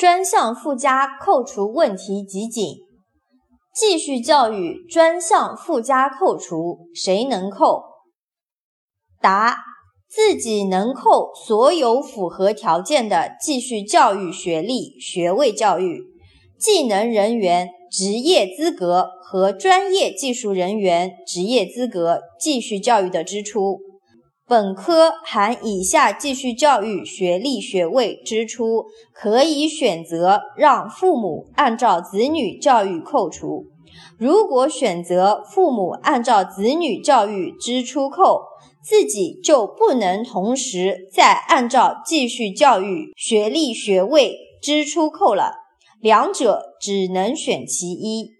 专项附加扣除问题集锦：继续教育专项附加扣除，谁能扣？答：自己能扣所有符合条件的继续教育学历、学位教育、技能人员职业资格和专业技术人员职业资格继续教育的支出。本科含以下继续教育学历学位支出，可以选择让父母按照子女教育扣除。如果选择父母按照子女教育支出扣，自己就不能同时再按照继续教育学历学位支出扣了，两者只能选其一。